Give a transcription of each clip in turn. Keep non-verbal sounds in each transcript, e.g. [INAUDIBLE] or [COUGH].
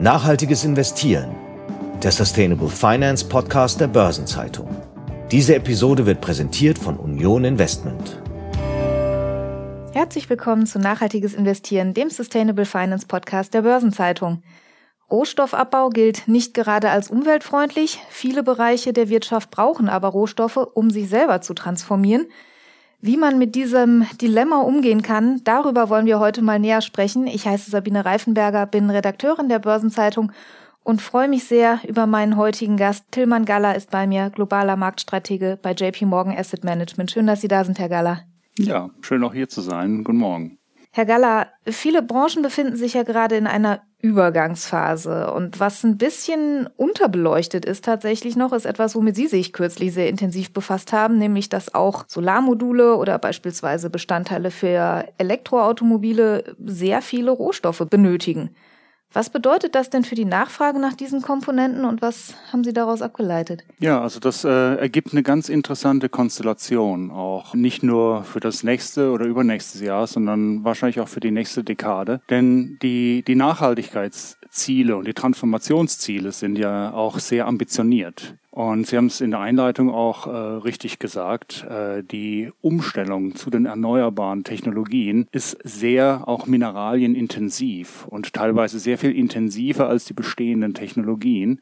Nachhaltiges Investieren. Der Sustainable Finance Podcast der Börsenzeitung. Diese Episode wird präsentiert von Union Investment. Herzlich willkommen zu Nachhaltiges Investieren, dem Sustainable Finance Podcast der Börsenzeitung. Rohstoffabbau gilt nicht gerade als umweltfreundlich. Viele Bereiche der Wirtschaft brauchen aber Rohstoffe, um sich selber zu transformieren. Wie man mit diesem Dilemma umgehen kann, darüber wollen wir heute mal näher sprechen. Ich heiße Sabine Reifenberger, bin Redakteurin der Börsenzeitung und freue mich sehr über meinen heutigen Gast. Tillmann Galler ist bei mir, globaler Marktstratege bei JP Morgan Asset Management. Schön, dass Sie da sind, Herr Galler. Ja, schön auch hier zu sein. Guten Morgen. Herr Galler, viele Branchen befinden sich ja gerade in einer Übergangsphase. Und was ein bisschen unterbeleuchtet ist tatsächlich noch, ist etwas, womit Sie sich kürzlich sehr intensiv befasst haben, nämlich dass auch Solarmodule oder beispielsweise Bestandteile für Elektroautomobile sehr viele Rohstoffe benötigen. Was bedeutet das denn für die Nachfrage nach diesen Komponenten und was haben Sie daraus abgeleitet? Ja, also das äh, ergibt eine ganz interessante Konstellation, auch nicht nur für das nächste oder übernächste Jahr, sondern wahrscheinlich auch für die nächste Dekade. Denn die, die Nachhaltigkeitsziele und die Transformationsziele sind ja auch sehr ambitioniert. Und Sie haben es in der Einleitung auch äh, richtig gesagt, äh, die Umstellung zu den erneuerbaren Technologien ist sehr auch mineralienintensiv und teilweise sehr viel intensiver als die bestehenden Technologien.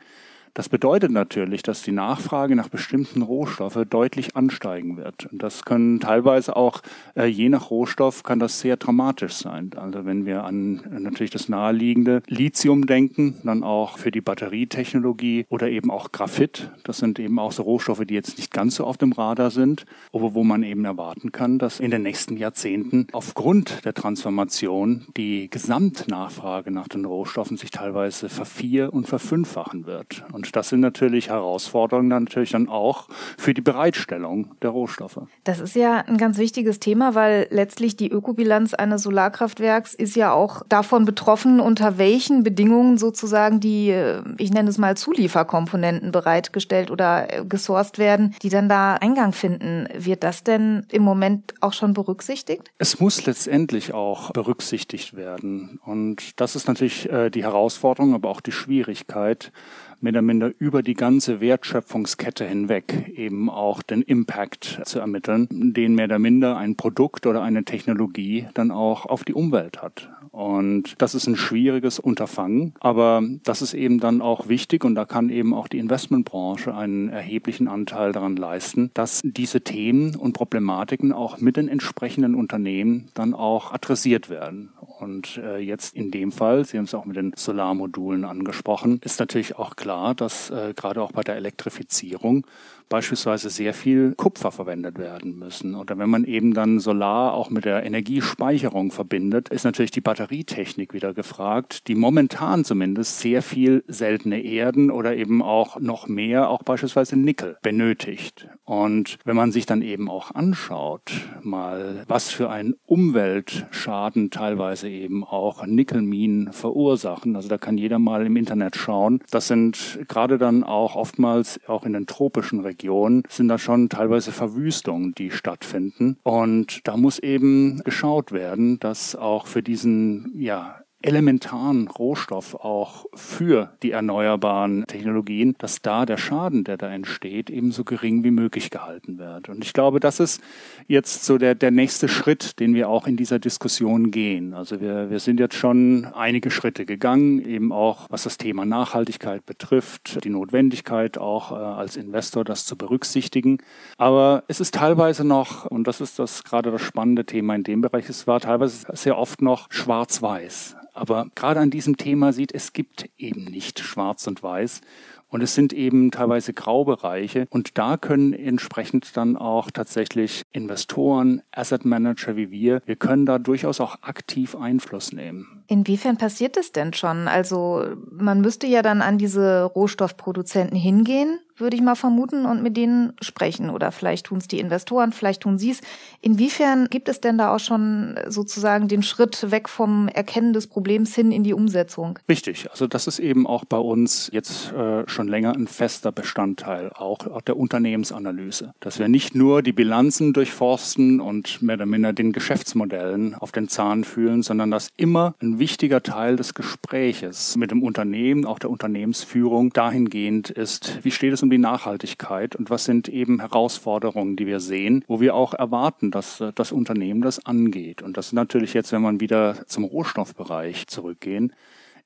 Das bedeutet natürlich, dass die Nachfrage nach bestimmten Rohstoffen deutlich ansteigen wird. Und das können teilweise auch, äh, je nach Rohstoff, kann das sehr dramatisch sein. Also wenn wir an äh, natürlich das naheliegende Lithium denken, dann auch für die Batterietechnologie oder eben auch Graphit. Das sind eben auch so Rohstoffe, die jetzt nicht ganz so auf dem Radar sind, aber wo man eben erwarten kann, dass in den nächsten Jahrzehnten aufgrund der Transformation die Gesamtnachfrage nach den Rohstoffen sich teilweise vervier- und verfünffachen wird. Und das sind natürlich Herausforderungen dann natürlich dann auch für die Bereitstellung der Rohstoffe. Das ist ja ein ganz wichtiges Thema, weil letztlich die Ökobilanz eines Solarkraftwerks ist ja auch davon betroffen, unter welchen Bedingungen sozusagen die, äh, ich nenne es mal Zulieferkomponenten bereitgestellt oder äh, gesourced werden, die dann da Eingang finden. Wird das denn im Moment auch schon berücksichtigt? Es muss letztendlich auch berücksichtigt werden. Und das ist natürlich äh, die Herausforderung, aber auch die Schwierigkeit, mehr oder minder über die ganze Wertschöpfungskette hinweg eben auch den Impact zu ermitteln, den mehr oder minder ein Produkt oder eine Technologie dann auch auf die Umwelt hat. Und das ist ein schwieriges Unterfangen, aber das ist eben dann auch wichtig und da kann eben auch die Investmentbranche einen erheblichen Anteil daran leisten, dass diese Themen und Problematiken auch mit den entsprechenden Unternehmen dann auch adressiert werden. Und äh, jetzt in dem Fall, Sie haben es auch mit den Solarmodulen angesprochen, ist natürlich auch klar, dass äh, gerade auch bei der Elektrifizierung beispielsweise sehr viel Kupfer verwendet werden müssen. Oder wenn man eben dann Solar auch mit der Energiespeicherung verbindet, ist natürlich die Batterietechnik wieder gefragt, die momentan zumindest sehr viel seltene Erden oder eben auch noch mehr, auch beispielsweise Nickel benötigt. Und wenn man sich dann eben auch anschaut, mal was für ein Umweltschaden teilweise eben auch Nickelminen verursachen, also da kann jeder mal im Internet schauen, das sind gerade dann auch oftmals auch in den tropischen Regionen Region sind da schon teilweise Verwüstungen, die stattfinden. Und da muss eben geschaut werden, dass auch für diesen, ja, elementaren Rohstoff auch für die erneuerbaren Technologien, dass da der Schaden, der da entsteht, eben so gering wie möglich gehalten wird. Und ich glaube, das ist jetzt so der, der nächste Schritt, den wir auch in dieser Diskussion gehen. Also wir, wir sind jetzt schon einige Schritte gegangen, eben auch was das Thema Nachhaltigkeit betrifft, die Notwendigkeit auch äh, als Investor das zu berücksichtigen. Aber es ist teilweise noch, und das ist das gerade das spannende Thema in dem Bereich, es war teilweise sehr oft noch schwarz-weiß. Aber gerade an diesem Thema sieht, es gibt eben nicht schwarz und weiß. Und es sind eben teilweise Graubereiche. Und da können entsprechend dann auch tatsächlich Investoren, Asset Manager wie wir, wir können da durchaus auch aktiv Einfluss nehmen. Inwiefern passiert das denn schon? Also man müsste ja dann an diese Rohstoffproduzenten hingehen würde ich mal vermuten, und mit denen sprechen. Oder vielleicht tun es die Investoren, vielleicht tun sie es. Inwiefern gibt es denn da auch schon sozusagen den Schritt weg vom Erkennen des Problems hin in die Umsetzung? Richtig. Also das ist eben auch bei uns jetzt äh, schon länger ein fester Bestandteil auch, auch der Unternehmensanalyse. Dass wir nicht nur die Bilanzen durchforsten und mehr oder minder den Geschäftsmodellen auf den Zahn fühlen, sondern dass immer ein wichtiger Teil des Gespräches mit dem Unternehmen, auch der Unternehmensführung, dahingehend ist, wie steht es um die Nachhaltigkeit und was sind eben Herausforderungen, die wir sehen, wo wir auch erwarten, dass das Unternehmen das angeht. Und das ist natürlich jetzt, wenn man wieder zum Rohstoffbereich zurückgehen,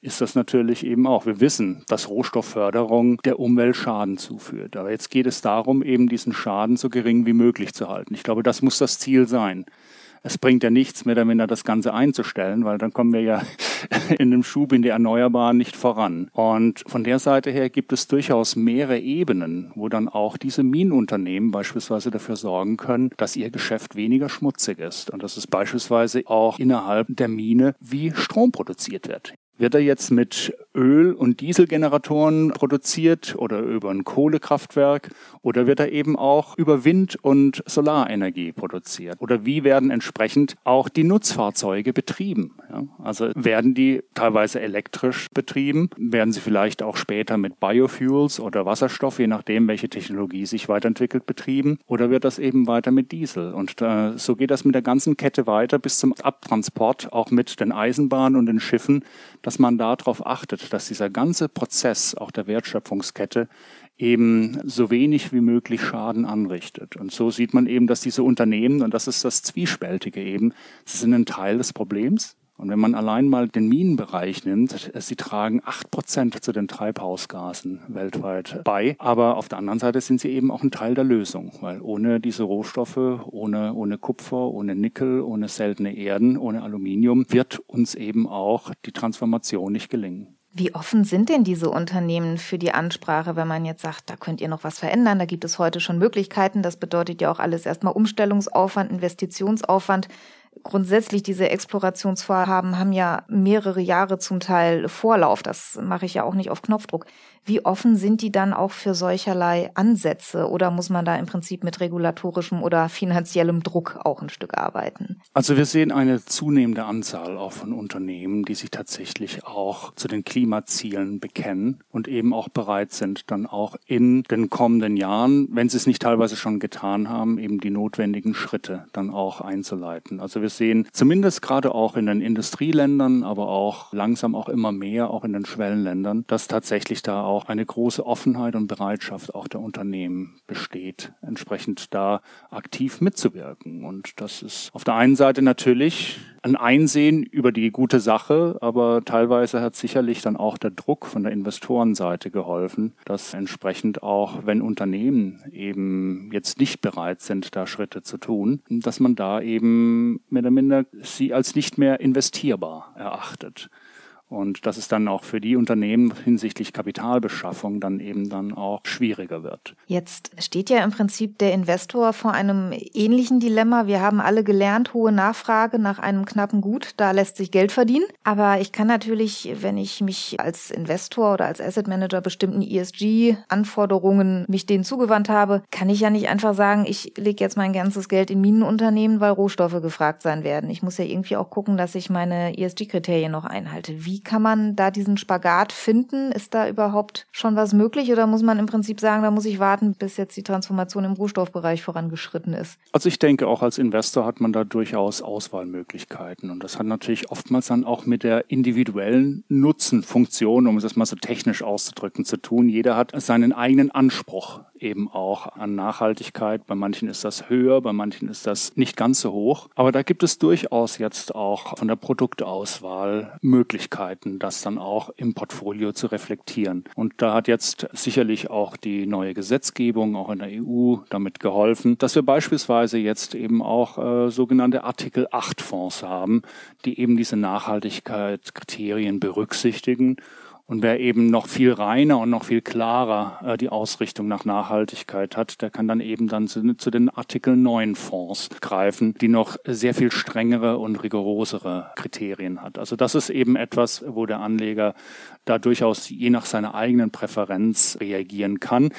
ist das natürlich eben auch. Wir wissen, dass Rohstoffförderung der Umwelt Schaden zuführt. Aber jetzt geht es darum, eben diesen Schaden so gering wie möglich zu halten. Ich glaube, das muss das Ziel sein es bringt ja nichts mehr damit, das Ganze einzustellen, weil dann kommen wir ja [LAUGHS] in dem Schub in die Erneuerbaren nicht voran. Und von der Seite her gibt es durchaus mehrere Ebenen, wo dann auch diese Minenunternehmen beispielsweise dafür sorgen können, dass ihr Geschäft weniger schmutzig ist. Und das ist beispielsweise auch innerhalb der Mine, wie Strom produziert wird. Wird er jetzt mit Öl- und Dieselgeneratoren produziert oder über ein Kohlekraftwerk oder wird er eben auch über Wind- und Solarenergie produziert? Oder wie werden entsprechend auch die Nutzfahrzeuge betrieben? Ja, also werden die teilweise elektrisch betrieben? Werden sie vielleicht auch später mit Biofuels oder Wasserstoff, je nachdem, welche Technologie sich weiterentwickelt, betrieben? Oder wird das eben weiter mit Diesel? Und äh, so geht das mit der ganzen Kette weiter bis zum Abtransport, auch mit den Eisenbahnen und den Schiffen dass man darauf achtet, dass dieser ganze Prozess auch der Wertschöpfungskette eben so wenig wie möglich Schaden anrichtet. Und so sieht man eben, dass diese Unternehmen, und das ist das Zwiespältige eben, sie sind ein Teil des Problems, und wenn man allein mal den Minenbereich nimmt, sie tragen acht Prozent zu den Treibhausgasen weltweit bei. Aber auf der anderen Seite sind sie eben auch ein Teil der Lösung, weil ohne diese Rohstoffe, ohne, ohne Kupfer, ohne Nickel, ohne seltene Erden, ohne Aluminium wird uns eben auch die Transformation nicht gelingen. Wie offen sind denn diese Unternehmen für die Ansprache, wenn man jetzt sagt, da könnt ihr noch was verändern, da gibt es heute schon Möglichkeiten, das bedeutet ja auch alles erstmal Umstellungsaufwand, Investitionsaufwand grundsätzlich diese Explorationsvorhaben haben ja mehrere Jahre zum Teil Vorlauf. Das mache ich ja auch nicht auf Knopfdruck. Wie offen sind die dann auch für solcherlei Ansätze oder muss man da im Prinzip mit regulatorischem oder finanziellem Druck auch ein Stück arbeiten? Also wir sehen eine zunehmende Anzahl auch von Unternehmen, die sich tatsächlich auch zu den Klimazielen bekennen und eben auch bereit sind, dann auch in den kommenden Jahren, wenn sie es nicht teilweise schon getan haben, eben die notwendigen Schritte dann auch einzuleiten. Also wir sehen zumindest gerade auch in den Industrieländern, aber auch langsam auch immer mehr auch in den Schwellenländern, dass tatsächlich da auch eine große Offenheit und Bereitschaft auch der Unternehmen besteht, entsprechend da aktiv mitzuwirken. Und das ist auf der einen Seite natürlich ein Einsehen über die gute Sache, aber teilweise hat sicherlich dann auch der Druck von der Investorenseite geholfen, dass entsprechend auch, wenn Unternehmen eben jetzt nicht bereit sind, da Schritte zu tun, dass man da eben mehr oder minder sie als nicht mehr investierbar erachtet. Und dass es dann auch für die Unternehmen hinsichtlich Kapitalbeschaffung dann eben dann auch schwieriger wird. Jetzt steht ja im Prinzip der Investor vor einem ähnlichen Dilemma. Wir haben alle gelernt, hohe Nachfrage nach einem knappen Gut, da lässt sich Geld verdienen. Aber ich kann natürlich, wenn ich mich als Investor oder als Asset Manager bestimmten ESG-Anforderungen mich denen zugewandt habe, kann ich ja nicht einfach sagen, ich lege jetzt mein ganzes Geld in Minenunternehmen, weil Rohstoffe gefragt sein werden. Ich muss ja irgendwie auch gucken, dass ich meine ESG-Kriterien noch einhalte. Wie kann man da diesen Spagat finden? Ist da überhaupt schon was möglich oder muss man im Prinzip sagen, da muss ich warten, bis jetzt die Transformation im Rohstoffbereich vorangeschritten ist? Also ich denke, auch als Investor hat man da durchaus Auswahlmöglichkeiten und das hat natürlich oftmals dann auch mit der individuellen Nutzenfunktion, um es mal so technisch auszudrücken, zu tun. Jeder hat seinen eigenen Anspruch eben auch an Nachhaltigkeit. Bei manchen ist das höher, bei manchen ist das nicht ganz so hoch. Aber da gibt es durchaus jetzt auch von der Produktauswahl Möglichkeiten, das dann auch im Portfolio zu reflektieren. Und da hat jetzt sicherlich auch die neue Gesetzgebung, auch in der EU, damit geholfen, dass wir beispielsweise jetzt eben auch äh, sogenannte Artikel 8 Fonds haben, die eben diese Nachhaltigkeitskriterien berücksichtigen und wer eben noch viel reiner und noch viel klarer äh, die Ausrichtung nach Nachhaltigkeit hat, der kann dann eben dann zu, zu, den Artikel 9 Fonds greifen, die noch sehr viel strengere und rigorosere Kriterien hat. Also das ist eben etwas, wo der Anleger da durchaus je nach seiner eigenen Präferenz reagieren kann.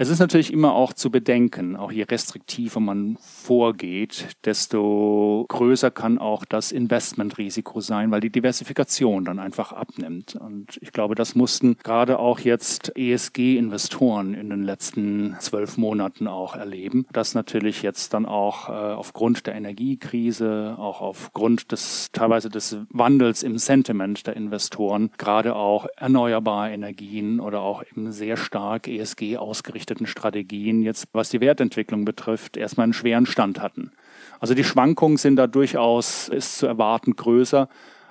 Es ist natürlich immer auch zu bedenken, auch je restriktiver man vorgeht, desto größer kann auch das Investmentrisiko sein, weil die Diversifikation dann einfach abnimmt. Und ich glaube, das mussten gerade auch jetzt ESG-Investoren in den letzten zwölf Monaten auch erleben, dass natürlich jetzt dann auch äh, aufgrund der Energiekrise, auch aufgrund des teilweise des Wandels im Sentiment der Investoren, gerade auch erneuerbare Energien oder auch eben sehr stark ESG ausgerichtet ausgerichteten Strategien jetzt, was die Wertentwicklung betrifft, erstmal einen schweren Stand hatten. Also die Schwankungen sind da durchaus, ist zu erwarten, größer,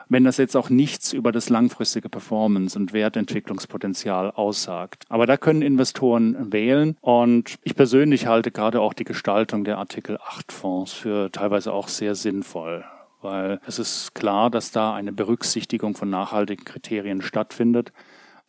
wenn das jetzt auch nichts über das langfristige Performance- und Wertentwicklungspotenzial aussagt. Aber da können Investoren wählen und ich persönlich halte gerade auch die Gestaltung der Artikel 8 Fonds für teilweise auch sehr sinnvoll weil es ist klar, dass da eine Berücksichtigung von nachhaltigen Kriterien stattfindet.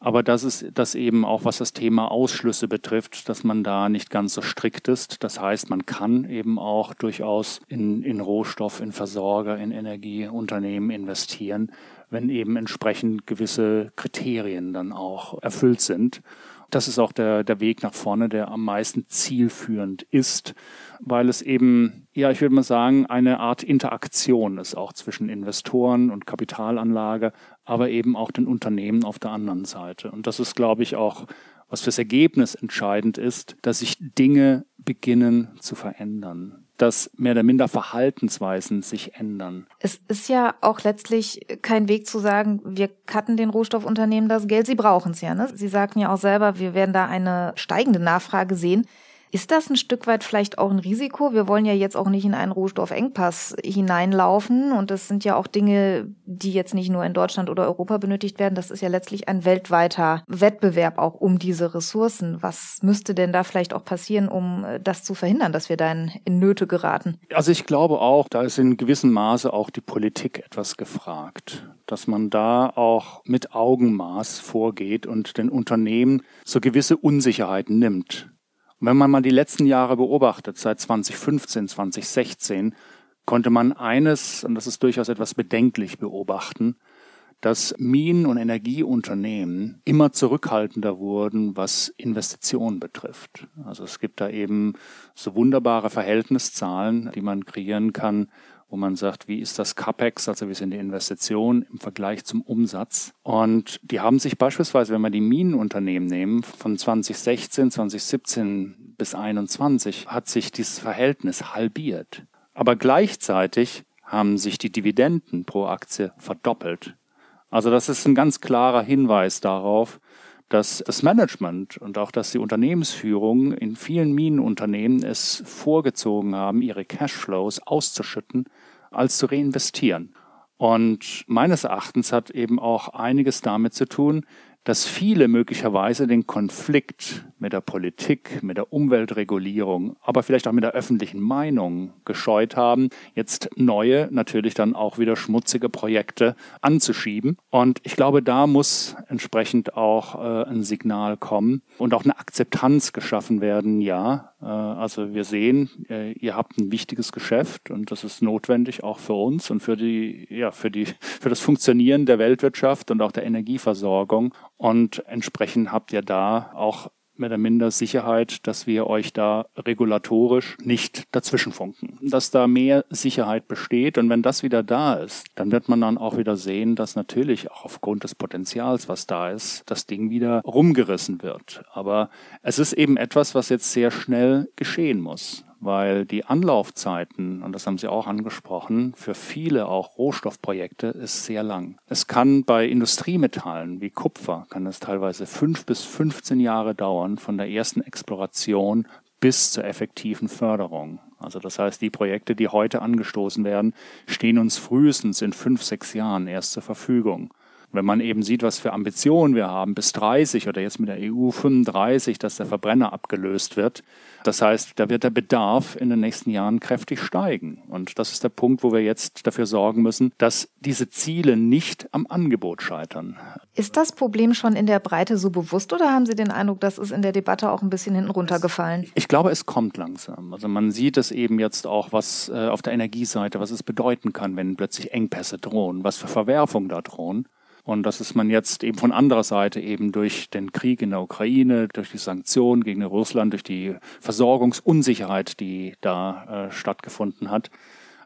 Aber das ist das eben auch, was das Thema Ausschlüsse betrifft, dass man da nicht ganz so strikt ist. Das heißt, man kann eben auch durchaus in, in Rohstoff, in Versorger, in Energieunternehmen investieren, wenn eben entsprechend gewisse Kriterien dann auch erfüllt sind. Das ist auch der, der Weg nach vorne, der am meisten zielführend ist, weil es eben, ja, ich würde mal sagen, eine Art Interaktion ist auch zwischen Investoren und Kapitalanlage, aber eben auch den Unternehmen auf der anderen Seite. Und das ist, glaube ich, auch, was fürs Ergebnis entscheidend ist, dass sich Dinge beginnen zu verändern dass mehr oder minder Verhaltensweisen sich ändern. Es ist ja auch letztlich kein Weg zu sagen, wir cutten den Rohstoffunternehmen das Geld, sie brauchen es ja. Ne? Sie sagten ja auch selber, wir werden da eine steigende Nachfrage sehen. Ist das ein Stück weit vielleicht auch ein Risiko? Wir wollen ja jetzt auch nicht in einen Rohstoffengpass hineinlaufen. Und das sind ja auch Dinge, die jetzt nicht nur in Deutschland oder Europa benötigt werden. Das ist ja letztlich ein weltweiter Wettbewerb auch um diese Ressourcen. Was müsste denn da vielleicht auch passieren, um äh, das zu verhindern, dass wir da in, in Nöte geraten? Also ich glaube auch, da ist in gewissem Maße auch die Politik etwas gefragt. Dass man da auch mit Augenmaß vorgeht und den Unternehmen so gewisse Unsicherheiten nimmt. Und wenn man mal die letzten Jahre beobachtet, seit 2015, 2016, konnte man eines, und das ist durchaus etwas bedenklich beobachten, dass Minen- und Energieunternehmen immer zurückhaltender wurden, was Investitionen betrifft. Also es gibt da eben so wunderbare Verhältniszahlen, die man kreieren kann, wo man sagt, wie ist das CAPEX, also wie sind die Investitionen im Vergleich zum Umsatz. Und die haben sich beispielsweise, wenn wir die Minenunternehmen nehmen, von 2016, 2017 bis 2021, hat sich dieses Verhältnis halbiert. Aber gleichzeitig haben sich die Dividenden pro Aktie verdoppelt. Also das ist ein ganz klarer Hinweis darauf, dass das Management und auch dass die Unternehmensführung in vielen Minenunternehmen es vorgezogen haben, ihre Cashflows auszuschütten, als zu reinvestieren. Und meines Erachtens hat eben auch einiges damit zu tun, dass viele möglicherweise den Konflikt mit der Politik, mit der Umweltregulierung, aber vielleicht auch mit der öffentlichen Meinung gescheut haben, jetzt neue, natürlich dann auch wieder schmutzige Projekte anzuschieben. Und ich glaube, da muss entsprechend auch äh, ein Signal kommen und auch eine Akzeptanz geschaffen werden. Ja, äh, also wir sehen, äh, ihr habt ein wichtiges Geschäft und das ist notwendig auch für uns und für die, ja, für die, für das Funktionieren der Weltwirtschaft und auch der Energieversorgung. Und entsprechend habt ihr da auch mehr oder minder Sicherheit, dass wir euch da regulatorisch nicht dazwischenfunken. Dass da mehr Sicherheit besteht und wenn das wieder da ist, dann wird man dann auch wieder sehen, dass natürlich auch aufgrund des Potenzials, was da ist, das Ding wieder rumgerissen wird. Aber es ist eben etwas, was jetzt sehr schnell geschehen muss weil die Anlaufzeiten, und das haben Sie auch angesprochen, für viele auch Rohstoffprojekte ist sehr lang. Es kann bei Industriemetallen wie Kupfer, kann es teilweise fünf bis 15 Jahre dauern von der ersten Exploration bis zur effektiven Förderung. Also das heißt, die Projekte, die heute angestoßen werden, stehen uns frühestens in fünf, sechs Jahren erst zur Verfügung. Wenn man eben sieht, was für Ambitionen wir haben, bis 30 oder jetzt mit der EU 35, dass der Verbrenner abgelöst wird. Das heißt, da wird der Bedarf in den nächsten Jahren kräftig steigen. Und das ist der Punkt, wo wir jetzt dafür sorgen müssen, dass diese Ziele nicht am Angebot scheitern. Ist das Problem schon in der Breite so bewusst oder haben Sie den Eindruck, dass es in der Debatte auch ein bisschen hinten runtergefallen? Ich glaube, es kommt langsam. Also man sieht es eben jetzt auch, was äh, auf der Energieseite, was es bedeuten kann, wenn plötzlich Engpässe drohen, was für Verwerfungen da drohen. Und das ist man jetzt eben von anderer Seite eben durch den Krieg in der Ukraine, durch die Sanktionen gegen Russland, durch die Versorgungsunsicherheit, die da äh, stattgefunden hat.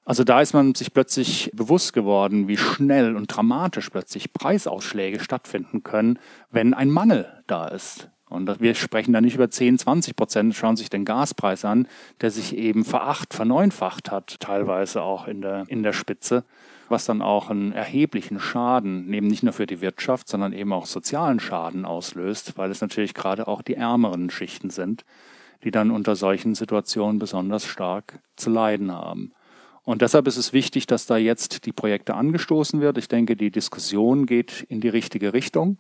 Also da ist man sich plötzlich bewusst geworden, wie schnell und dramatisch plötzlich Preisausschläge stattfinden können, wenn ein Mangel da ist. Und wir sprechen da nicht über 10, 20 Prozent. Schauen sich den Gaspreis an, der sich eben veracht, verneunfacht hat, teilweise auch in der, in der Spitze, was dann auch einen erheblichen Schaden, eben nicht nur für die Wirtschaft, sondern eben auch sozialen Schaden auslöst, weil es natürlich gerade auch die ärmeren Schichten sind, die dann unter solchen Situationen besonders stark zu leiden haben. Und deshalb ist es wichtig, dass da jetzt die Projekte angestoßen wird. Ich denke, die Diskussion geht in die richtige Richtung.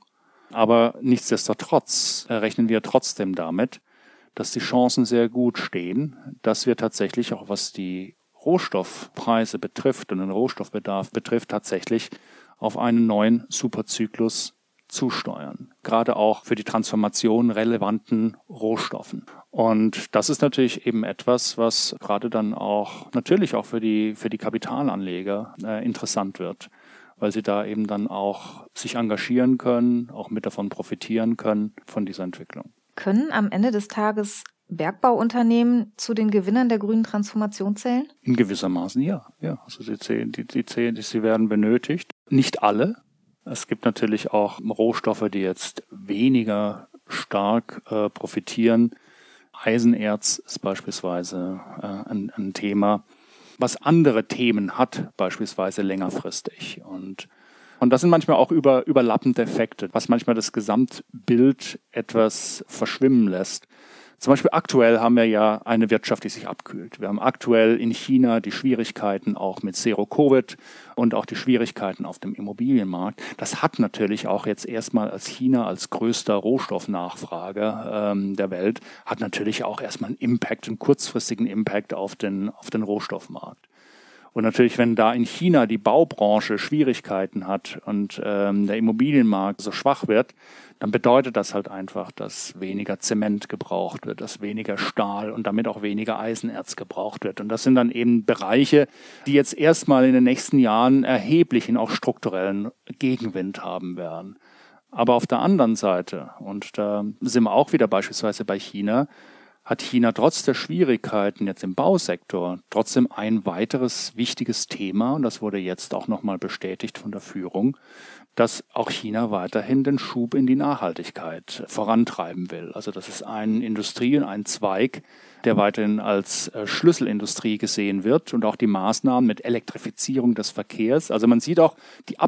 Aber nichtsdestotrotz rechnen wir trotzdem damit, dass die Chancen sehr gut stehen, dass wir tatsächlich auch was die Rohstoffpreise betrifft und den Rohstoffbedarf betrifft, tatsächlich auf einen neuen Superzyklus zusteuern. Gerade auch für die Transformation relevanten Rohstoffen. Und das ist natürlich eben etwas, was gerade dann auch natürlich auch für die, für die Kapitalanleger äh, interessant wird weil sie da eben dann auch sich engagieren können, auch mit davon profitieren können von dieser Entwicklung. Können am Ende des Tages Bergbauunternehmen zu den Gewinnern der grünen Transformation zählen? In gewissermaßen ja. ja. Also sie, zählen, die, die zählen, sie werden benötigt. Nicht alle. Es gibt natürlich auch Rohstoffe, die jetzt weniger stark äh, profitieren. Eisenerz ist beispielsweise äh, ein, ein Thema was andere Themen hat, beispielsweise längerfristig. Und, und das sind manchmal auch über, überlappende Effekte, was manchmal das Gesamtbild etwas verschwimmen lässt. Zum Beispiel aktuell haben wir ja eine Wirtschaft, die sich abkühlt. Wir haben aktuell in China die Schwierigkeiten auch mit Zero Covid und auch die Schwierigkeiten auf dem Immobilienmarkt. Das hat natürlich auch jetzt erstmal als China als größter Rohstoffnachfrager ähm, der Welt, hat natürlich auch erstmal einen Impact, einen kurzfristigen Impact auf den, auf den Rohstoffmarkt. Und natürlich, wenn da in China die Baubranche Schwierigkeiten hat und ähm, der Immobilienmarkt so schwach wird, dann bedeutet das halt einfach, dass weniger Zement gebraucht wird, dass weniger Stahl und damit auch weniger Eisenerz gebraucht wird. Und das sind dann eben Bereiche, die jetzt erstmal in den nächsten Jahren erheblichen, auch strukturellen Gegenwind haben werden. Aber auf der anderen Seite, und da sind wir auch wieder beispielsweise bei China, hat China trotz der Schwierigkeiten jetzt im Bausektor trotzdem ein weiteres wichtiges Thema, und das wurde jetzt auch nochmal bestätigt von der Führung, dass auch China weiterhin den Schub in die Nachhaltigkeit vorantreiben will. Also das ist ein Industrie- und ein Zweig, der weiterhin als äh, Schlüsselindustrie gesehen wird und auch die Maßnahmen mit Elektrifizierung des Verkehrs. Also man sieht auch die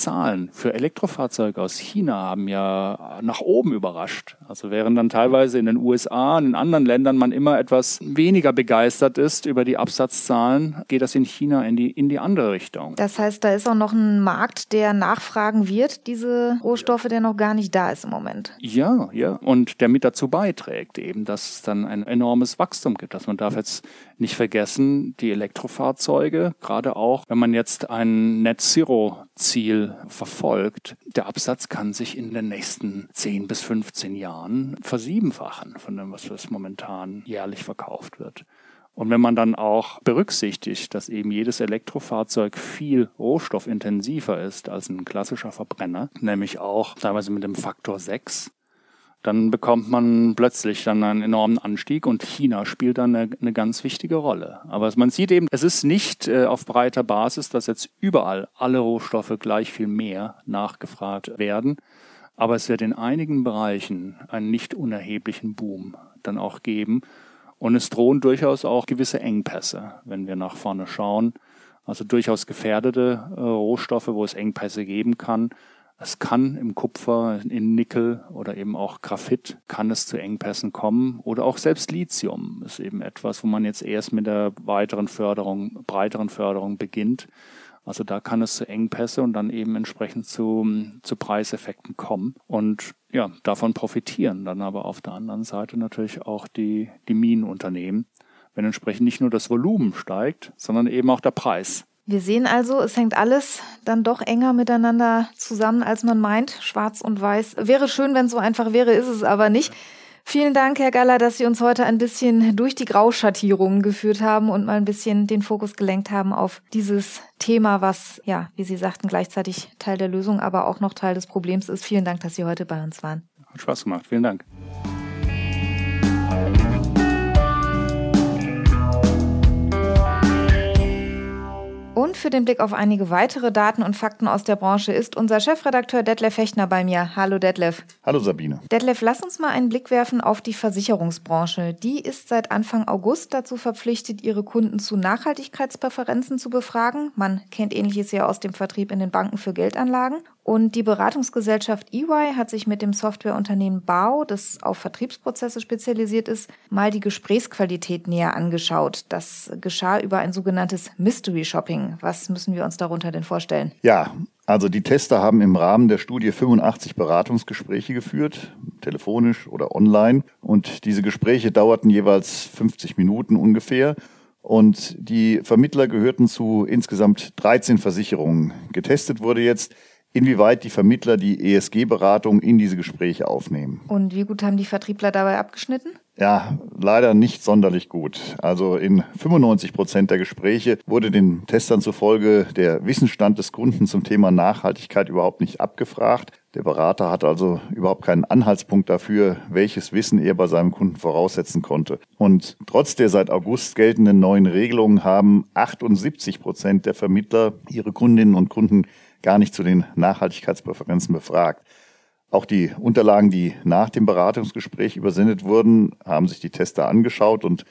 Absatzzahlen für Elektrofahrzeuge aus China haben ja nach oben überrascht. Also während dann teilweise in den USA und in anderen Ländern man immer etwas weniger begeistert ist über die Absatzzahlen, geht das in China in die, in die andere Richtung. Das heißt, da ist auch noch ein Markt, der nachfragen wird, diese Rohstoffe, der noch gar nicht da ist im Moment. Ja, ja. Und der mit dazu beiträgt eben, dass es dann ein enormes Wachstum gibt. Also man darf jetzt nicht vergessen, die Elektrofahrzeuge, gerade auch, wenn man jetzt ein Net Zero Ziel verfolgt, der Absatz kann sich in den nächsten 10 bis 15 Jahren versiebenfachen von dem, was momentan jährlich verkauft wird. Und wenn man dann auch berücksichtigt, dass eben jedes Elektrofahrzeug viel rohstoffintensiver ist als ein klassischer Verbrenner, nämlich auch teilweise mit dem Faktor 6, dann bekommt man plötzlich dann einen enormen Anstieg und China spielt dann eine, eine ganz wichtige Rolle. Aber man sieht eben, es ist nicht äh, auf breiter Basis, dass jetzt überall alle Rohstoffe gleich viel mehr nachgefragt werden. Aber es wird in einigen Bereichen einen nicht unerheblichen Boom dann auch geben. Und es drohen durchaus auch gewisse Engpässe, wenn wir nach vorne schauen. Also durchaus gefährdete äh, Rohstoffe, wo es Engpässe geben kann. Es kann im Kupfer, in Nickel oder eben auch Graphit kann es zu Engpässen kommen oder auch selbst Lithium ist eben etwas, wo man jetzt erst mit der weiteren Förderung, breiteren Förderung beginnt. Also da kann es zu Engpässe und dann eben entsprechend zu, zu Preiseffekten kommen und ja, davon profitieren dann aber auf der anderen Seite natürlich auch die, die Minenunternehmen, wenn entsprechend nicht nur das Volumen steigt, sondern eben auch der Preis. Wir sehen also, es hängt alles dann doch enger miteinander zusammen, als man meint. Schwarz und Weiß. Wäre schön, wenn es so einfach wäre, ist es aber nicht. Vielen Dank, Herr Galler, dass Sie uns heute ein bisschen durch die Grauschattierungen geführt haben und mal ein bisschen den Fokus gelenkt haben auf dieses Thema, was, ja, wie Sie sagten, gleichzeitig Teil der Lösung, aber auch noch Teil des Problems ist. Vielen Dank, dass Sie heute bei uns waren. Hat Spaß gemacht. Vielen Dank. Und für den Blick auf einige weitere Daten und Fakten aus der Branche ist unser Chefredakteur Detlef Fechner bei mir. Hallo Detlef. Hallo Sabine. Detlef, lass uns mal einen Blick werfen auf die Versicherungsbranche. Die ist seit Anfang August dazu verpflichtet, ihre Kunden zu Nachhaltigkeitspräferenzen zu befragen. Man kennt ähnliches ja aus dem Vertrieb in den Banken für Geldanlagen. Und die Beratungsgesellschaft EY hat sich mit dem Softwareunternehmen BAO, das auf Vertriebsprozesse spezialisiert ist, mal die Gesprächsqualität näher angeschaut. Das geschah über ein sogenanntes Mystery Shopping. Was müssen wir uns darunter denn vorstellen? Ja, also die Tester haben im Rahmen der Studie 85 Beratungsgespräche geführt, telefonisch oder online. Und diese Gespräche dauerten jeweils 50 Minuten ungefähr. Und die Vermittler gehörten zu insgesamt 13 Versicherungen. Getestet wurde jetzt, inwieweit die Vermittler die ESG-Beratung in diese Gespräche aufnehmen. Und wie gut haben die Vertriebler dabei abgeschnitten? Ja, leider nicht sonderlich gut. Also in 95 Prozent der Gespräche wurde den Testern zufolge der Wissensstand des Kunden zum Thema Nachhaltigkeit überhaupt nicht abgefragt. Der Berater hat also überhaupt keinen Anhaltspunkt dafür, welches Wissen er bei seinem Kunden voraussetzen konnte. Und trotz der seit August geltenden neuen Regelungen haben 78 Prozent der Vermittler ihre Kundinnen und Kunden gar nicht zu den Nachhaltigkeitspräferenzen befragt. Auch die Unterlagen, die nach dem Beratungsgespräch übersendet wurden, haben sich die Tester angeschaut und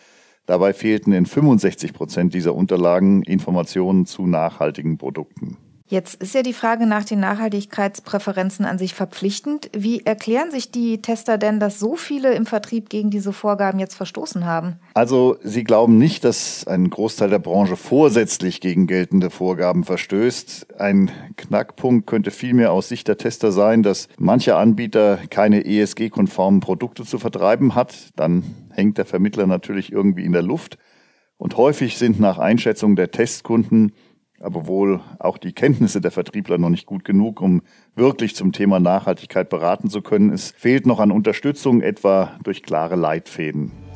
dabei fehlten in 65 Prozent dieser Unterlagen Informationen zu nachhaltigen Produkten. Jetzt ist ja die Frage nach den Nachhaltigkeitspräferenzen an sich verpflichtend. Wie erklären sich die Tester denn, dass so viele im Vertrieb gegen diese Vorgaben jetzt verstoßen haben? Also sie glauben nicht, dass ein Großteil der Branche vorsätzlich gegen geltende Vorgaben verstößt. Ein Knackpunkt könnte vielmehr aus Sicht der Tester sein, dass mancher Anbieter keine ESG-konformen Produkte zu vertreiben hat. Dann hängt der Vermittler natürlich irgendwie in der Luft. Und häufig sind nach Einschätzung der Testkunden aber wohl auch die Kenntnisse der Vertriebler noch nicht gut genug, um wirklich zum Thema Nachhaltigkeit beraten zu können. Es fehlt noch an Unterstützung, etwa durch klare Leitfäden.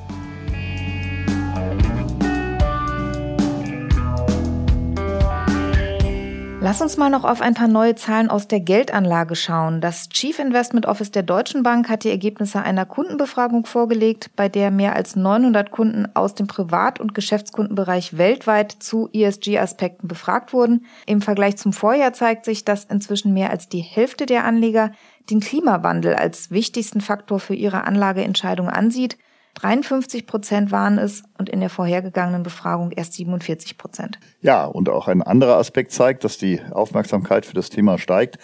Lass uns mal noch auf ein paar neue Zahlen aus der Geldanlage schauen. Das Chief Investment Office der Deutschen Bank hat die Ergebnisse einer Kundenbefragung vorgelegt, bei der mehr als 900 Kunden aus dem Privat- und Geschäftskundenbereich weltweit zu ESG-Aspekten befragt wurden. Im Vergleich zum Vorjahr zeigt sich, dass inzwischen mehr als die Hälfte der Anleger den Klimawandel als wichtigsten Faktor für ihre Anlageentscheidung ansieht. 53 Prozent waren es und in der vorhergegangenen Befragung erst 47 Prozent. Ja, und auch ein anderer Aspekt zeigt, dass die Aufmerksamkeit für das Thema steigt.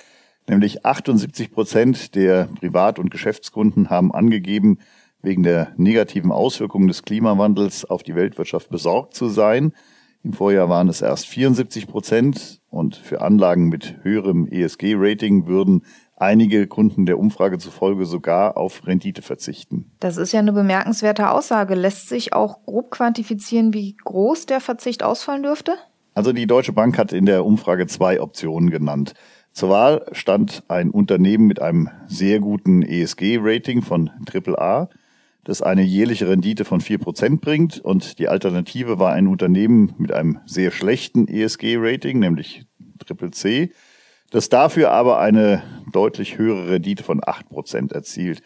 Nämlich 78 Prozent der Privat- und Geschäftskunden haben angegeben, wegen der negativen Auswirkungen des Klimawandels auf die Weltwirtschaft besorgt zu sein. Im Vorjahr waren es erst 74 Prozent und für Anlagen mit höherem ESG-Rating würden einige Kunden der Umfrage zufolge sogar auf Rendite verzichten. Das ist ja eine bemerkenswerte Aussage. Lässt sich auch grob quantifizieren, wie groß der Verzicht ausfallen dürfte? Also die Deutsche Bank hat in der Umfrage zwei Optionen genannt. Zur Wahl stand ein Unternehmen mit einem sehr guten ESG-Rating von AAA, das eine jährliche Rendite von 4% bringt und die Alternative war ein Unternehmen mit einem sehr schlechten ESG-Rating, nämlich CCC, das dafür aber eine deutlich höhere Rendite von 8% erzielt.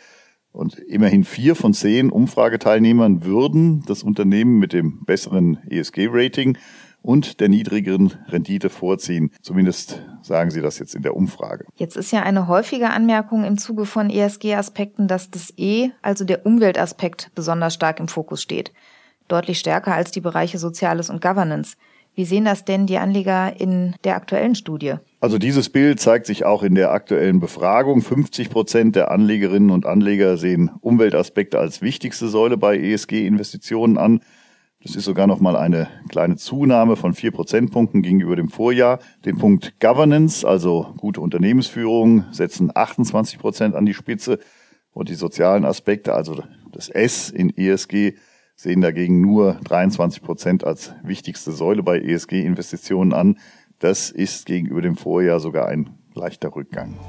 Und immerhin vier von zehn Umfrageteilnehmern würden das Unternehmen mit dem besseren ESG-Rating und der niedrigeren Rendite vorziehen. Zumindest sagen sie das jetzt in der Umfrage. Jetzt ist ja eine häufige Anmerkung im Zuge von ESG-Aspekten, dass das E, also der Umweltaspekt, besonders stark im Fokus steht. Deutlich stärker als die Bereiche Soziales und Governance. Wie sehen das denn die Anleger in der aktuellen Studie? Also dieses Bild zeigt sich auch in der aktuellen Befragung. 50 Prozent der Anlegerinnen und Anleger sehen Umweltaspekte als wichtigste Säule bei ESG-Investitionen an. Das ist sogar noch mal eine kleine Zunahme von vier Prozentpunkten gegenüber dem Vorjahr. Den Punkt Governance, also gute Unternehmensführung, setzen 28 Prozent an die Spitze. Und die sozialen Aspekte, also das S in ESG, sehen dagegen nur 23 Prozent als wichtigste Säule bei ESG-Investitionen an. Das ist gegenüber dem Vorjahr sogar ein leichter Rückgang.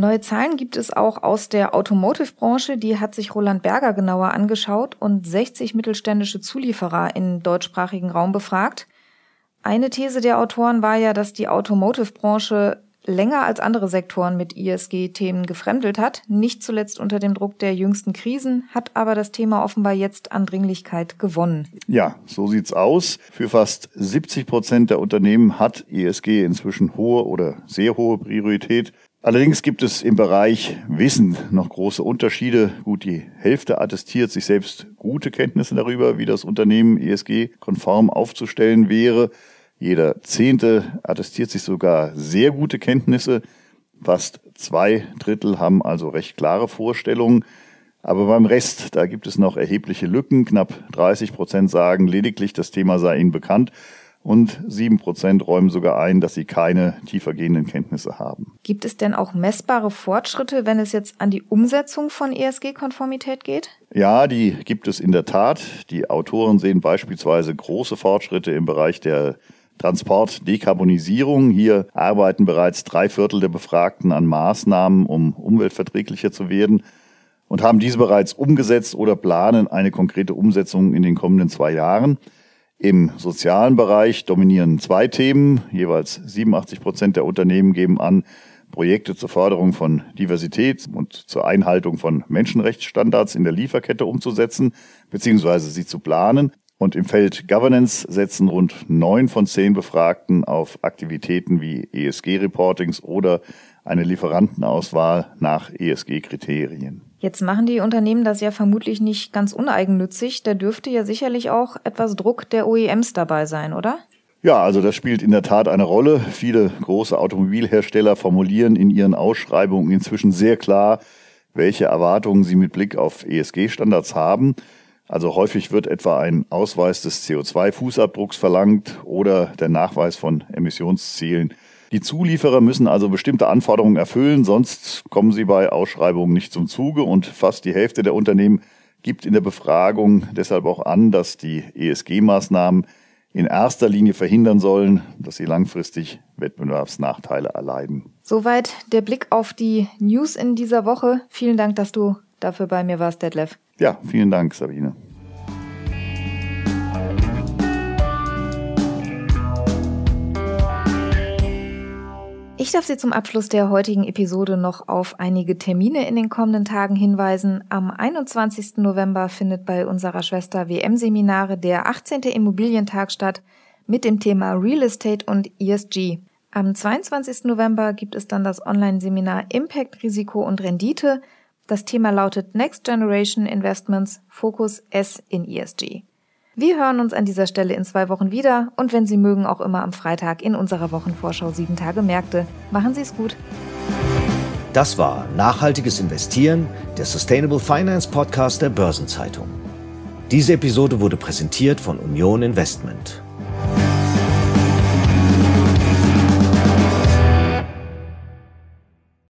Neue Zahlen gibt es auch aus der Automotive-Branche. Die hat sich Roland Berger genauer angeschaut und 60 mittelständische Zulieferer im deutschsprachigen Raum befragt. Eine These der Autoren war ja, dass die Automotive-Branche länger als andere Sektoren mit ISG-Themen gefremdelt hat, nicht zuletzt unter dem Druck der jüngsten Krisen, hat aber das Thema offenbar jetzt an Dringlichkeit gewonnen. Ja, so sieht's aus. Für fast 70 Prozent der Unternehmen hat ISG inzwischen hohe oder sehr hohe Priorität. Allerdings gibt es im Bereich Wissen noch große Unterschiede. Gut, die Hälfte attestiert sich selbst gute Kenntnisse darüber, wie das Unternehmen ESG-konform aufzustellen wäre. Jeder Zehnte attestiert sich sogar sehr gute Kenntnisse. Fast zwei Drittel haben also recht klare Vorstellungen. Aber beim Rest, da gibt es noch erhebliche Lücken. Knapp 30 Prozent sagen lediglich, das Thema sei ihnen bekannt und sieben Prozent räumen sogar ein, dass sie keine tiefergehenden Kenntnisse haben. Gibt es denn auch messbare Fortschritte, wenn es jetzt an die Umsetzung von ESG-Konformität geht? Ja, die gibt es in der Tat. Die Autoren sehen beispielsweise große Fortschritte im Bereich der Transportdekarbonisierung. Hier arbeiten bereits drei Viertel der Befragten an Maßnahmen, um umweltverträglicher zu werden und haben diese bereits umgesetzt oder planen eine konkrete Umsetzung in den kommenden zwei Jahren. Im sozialen Bereich dominieren zwei Themen. Jeweils 87 Prozent der Unternehmen geben an, Projekte zur Förderung von Diversität und zur Einhaltung von Menschenrechtsstandards in der Lieferkette umzusetzen bzw. sie zu planen. Und im Feld Governance setzen rund neun von zehn Befragten auf Aktivitäten wie ESG-Reportings oder eine Lieferantenauswahl nach ESG-Kriterien. Jetzt machen die Unternehmen das ja vermutlich nicht ganz uneigennützig. Da dürfte ja sicherlich auch etwas Druck der OEMs dabei sein, oder? Ja, also das spielt in der Tat eine Rolle. Viele große Automobilhersteller formulieren in ihren Ausschreibungen inzwischen sehr klar, welche Erwartungen sie mit Blick auf ESG-Standards haben. Also häufig wird etwa ein Ausweis des CO2-Fußabdrucks verlangt oder der Nachweis von Emissionszielen. Die Zulieferer müssen also bestimmte Anforderungen erfüllen, sonst kommen sie bei Ausschreibungen nicht zum Zuge und fast die Hälfte der Unternehmen gibt in der Befragung deshalb auch an, dass die ESG-Maßnahmen in erster Linie verhindern sollen, dass sie langfristig Wettbewerbsnachteile erleiden. Soweit der Blick auf die News in dieser Woche. Vielen Dank, dass du dafür bei mir warst, Detlef. Ja, vielen Dank, Sabine. Ich darf Sie zum Abschluss der heutigen Episode noch auf einige Termine in den kommenden Tagen hinweisen. Am 21. November findet bei unserer Schwester WM-Seminare der 18. Immobilientag statt mit dem Thema Real Estate und ESG. Am 22. November gibt es dann das Online-Seminar Impact, Risiko und Rendite. Das Thema lautet Next Generation Investments, Fokus S in ESG. Wir hören uns an dieser Stelle in zwei Wochen wieder und wenn Sie mögen, auch immer am Freitag in unserer Wochenvorschau 7 Tage Märkte. Machen Sie es gut. Das war Nachhaltiges Investieren, der Sustainable Finance Podcast der Börsenzeitung. Diese Episode wurde präsentiert von Union Investment.